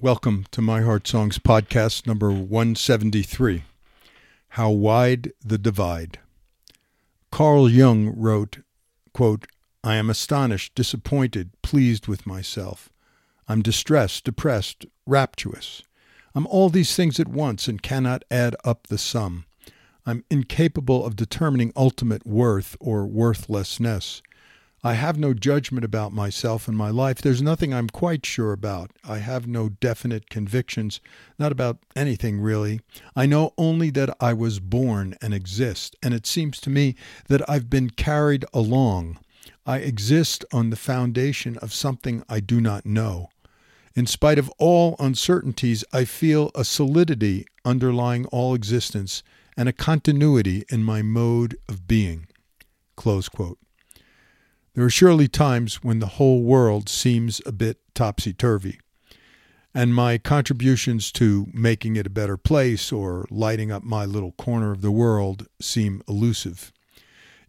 Welcome to My Heart Songs podcast number 173 How Wide the Divide. Carl Jung wrote, quote, I am astonished, disappointed, pleased with myself. I'm distressed, depressed, rapturous. I'm all these things at once and cannot add up the sum. I'm incapable of determining ultimate worth or worthlessness. I have no judgment about myself and my life. There's nothing I'm quite sure about. I have no definite convictions, not about anything really. I know only that I was born and exist, and it seems to me that I've been carried along. I exist on the foundation of something I do not know. In spite of all uncertainties, I feel a solidity underlying all existence and a continuity in my mode of being. Close quote. There are surely times when the whole world seems a bit topsy turvy, and my contributions to making it a better place or lighting up my little corner of the world seem elusive.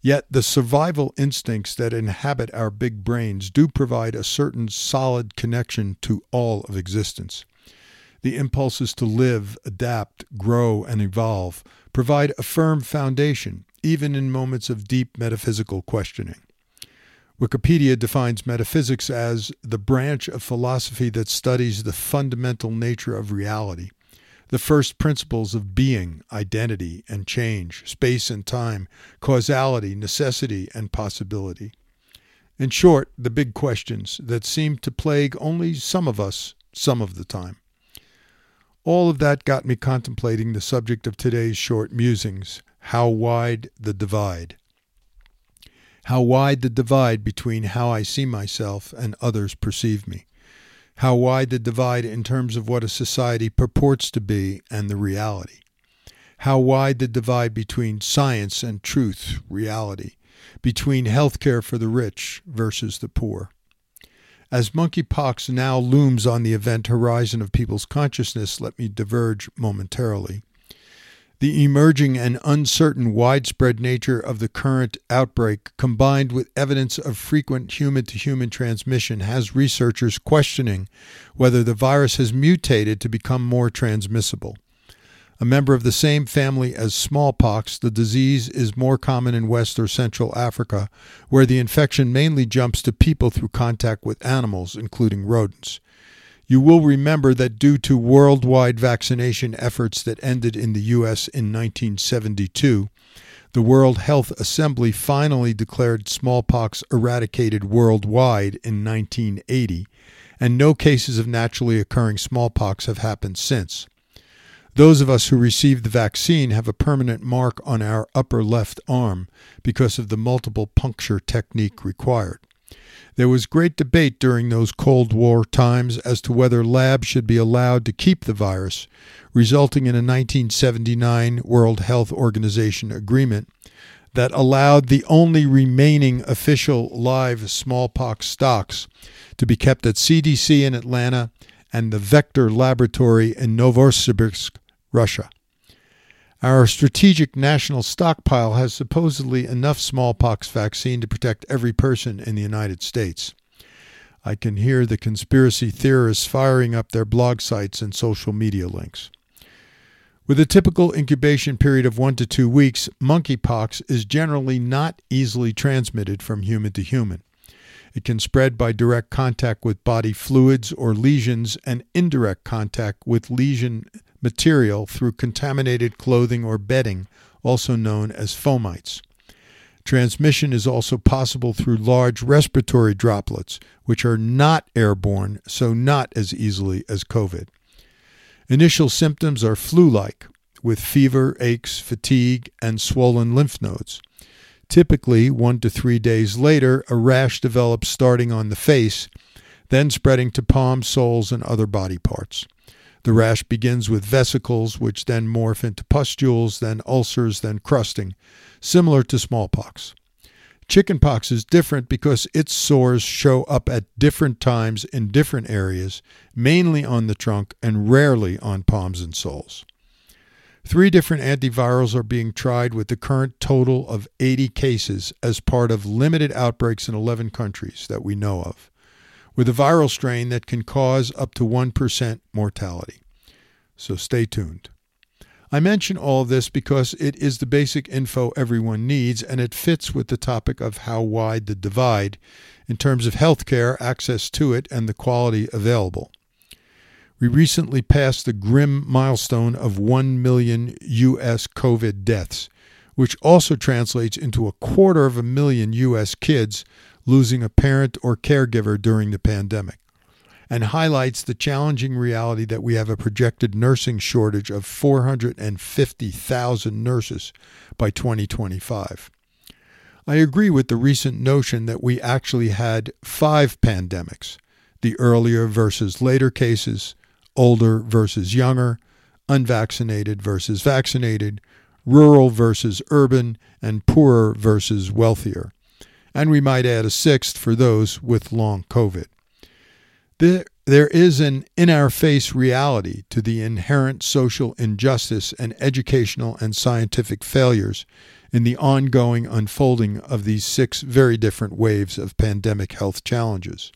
Yet the survival instincts that inhabit our big brains do provide a certain solid connection to all of existence. The impulses to live, adapt, grow, and evolve provide a firm foundation, even in moments of deep metaphysical questioning. Wikipedia defines metaphysics as the branch of philosophy that studies the fundamental nature of reality, the first principles of being, identity, and change, space and time, causality, necessity, and possibility. In short, the big questions that seem to plague only some of us some of the time. All of that got me contemplating the subject of today's short musings how wide the divide how wide the divide between how I see myself and others perceive me, how wide the divide in terms of what a society purports to be and the reality, how wide the divide between science and truth, reality, between health care for the rich versus the poor. As monkeypox now looms on the event horizon of people's consciousness, let me diverge momentarily. The emerging and uncertain widespread nature of the current outbreak, combined with evidence of frequent human to human transmission, has researchers questioning whether the virus has mutated to become more transmissible. A member of the same family as smallpox, the disease is more common in West or Central Africa, where the infection mainly jumps to people through contact with animals, including rodents. You will remember that due to worldwide vaccination efforts that ended in the U.S. in 1972, the World Health Assembly finally declared smallpox eradicated worldwide in 1980, and no cases of naturally occurring smallpox have happened since. Those of us who received the vaccine have a permanent mark on our upper left arm because of the multiple puncture technique required. There was great debate during those Cold War times as to whether labs should be allowed to keep the virus, resulting in a 1979 World Health Organization agreement that allowed the only remaining official live smallpox stocks to be kept at CDC in Atlanta and the Vector Laboratory in Novosibirsk, Russia. Our strategic national stockpile has supposedly enough smallpox vaccine to protect every person in the United States. I can hear the conspiracy theorists firing up their blog sites and social media links. With a typical incubation period of one to two weeks, monkeypox is generally not easily transmitted from human to human. It can spread by direct contact with body fluids or lesions and indirect contact with lesion material through contaminated clothing or bedding, also known as fomites. Transmission is also possible through large respiratory droplets, which are not airborne, so not as easily as COVID. Initial symptoms are flu like, with fever, aches, fatigue, and swollen lymph nodes. Typically, one to three days later, a rash develops starting on the face, then spreading to palms, soles, and other body parts. The rash begins with vesicles, which then morph into pustules, then ulcers, then crusting, similar to smallpox. Chickenpox is different because its sores show up at different times in different areas, mainly on the trunk and rarely on palms and soles. Three different antivirals are being tried with the current total of 80 cases as part of limited outbreaks in 11 countries that we know of. With a viral strain that can cause up to 1% mortality. So stay tuned. I mention all this because it is the basic info everyone needs, and it fits with the topic of how wide the divide in terms of healthcare, access to it, and the quality available. We recently passed the grim milestone of 1 million U.S. COVID deaths, which also translates into a quarter of a million U.S. kids losing a parent or caregiver during the pandemic and highlights the challenging reality that we have a projected nursing shortage of 450,000 nurses by 2025. I agree with the recent notion that we actually had five pandemics the earlier versus later cases, older versus younger, unvaccinated versus vaccinated, rural versus urban, and poorer versus wealthier. And we might add a sixth for those with long COVID. There, there is an in our face reality to the inherent social injustice and educational and scientific failures in the ongoing unfolding of these six very different waves of pandemic health challenges.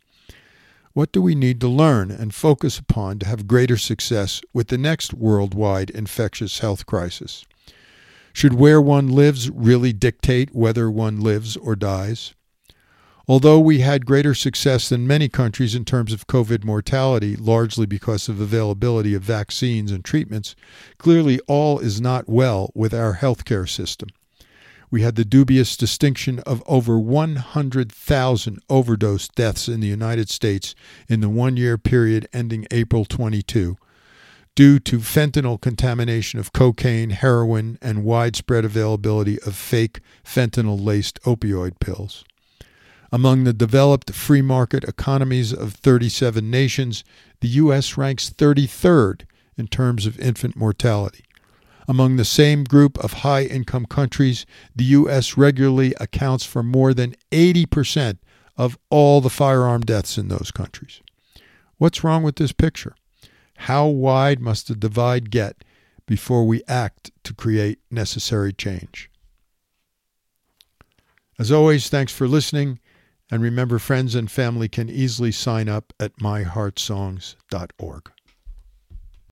What do we need to learn and focus upon to have greater success with the next worldwide infectious health crisis? Should where one lives really dictate whether one lives or dies? Although we had greater success than many countries in terms of COVID mortality, largely because of availability of vaccines and treatments, clearly all is not well with our healthcare system. We had the dubious distinction of over 100,000 overdose deaths in the United States in the one year period ending April 22 due to fentanyl contamination of cocaine, heroin, and widespread availability of fake fentanyl laced opioid pills. Among the developed free market economies of 37 nations, the U.S. ranks 33rd in terms of infant mortality. Among the same group of high income countries, the U.S. regularly accounts for more than 80% of all the firearm deaths in those countries. What's wrong with this picture? How wide must the divide get before we act to create necessary change? As always, thanks for listening. And remember, friends and family can easily sign up at myheartsongs.org.